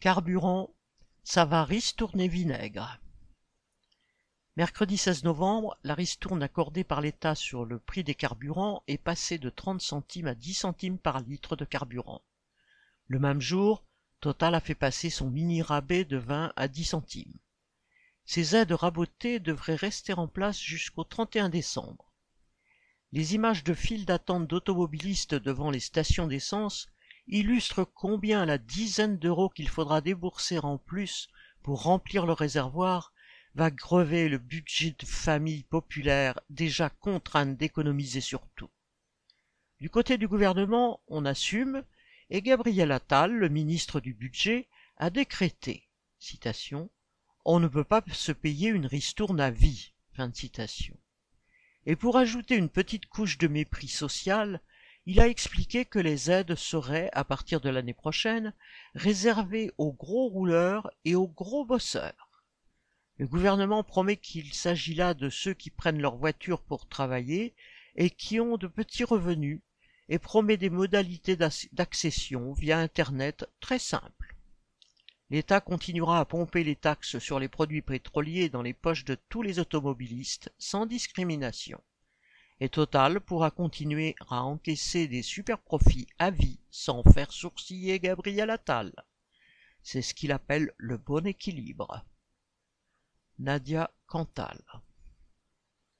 Carburant, ça va ristourner vinaigre. Mercredi 16 novembre, la ristourne accordée par l'État sur le prix des carburants est passée de 30 centimes à 10 centimes par litre de carburant. Le même jour, Total a fait passer son mini rabais de 20 à 10 centimes. Ces aides rabotées devraient rester en place jusqu'au 31 décembre. Les images de files d'attente d'automobilistes devant les stations d'essence illustre combien la dizaine d'euros qu'il faudra débourser en plus pour remplir le réservoir va grever le budget de famille populaire déjà contrainte d'économiser sur tout. Du côté du gouvernement, on assume, et Gabriel Attal, le ministre du Budget, a décrété, citation, On ne peut pas se payer une ristourne à vie. Et pour ajouter une petite couche de mépris social, il a expliqué que les aides seraient, à partir de l'année prochaine, réservées aux gros rouleurs et aux gros bosseurs. Le gouvernement promet qu'il s'agit là de ceux qui prennent leur voiture pour travailler et qui ont de petits revenus et promet des modalités d'accession via Internet très simples. L'État continuera à pomper les taxes sur les produits pétroliers dans les poches de tous les automobilistes sans discrimination et Total pourra continuer à encaisser des super profits à vie sans faire sourciller Gabriel Attal. C'est ce qu'il appelle le bon équilibre. Nadia Cantal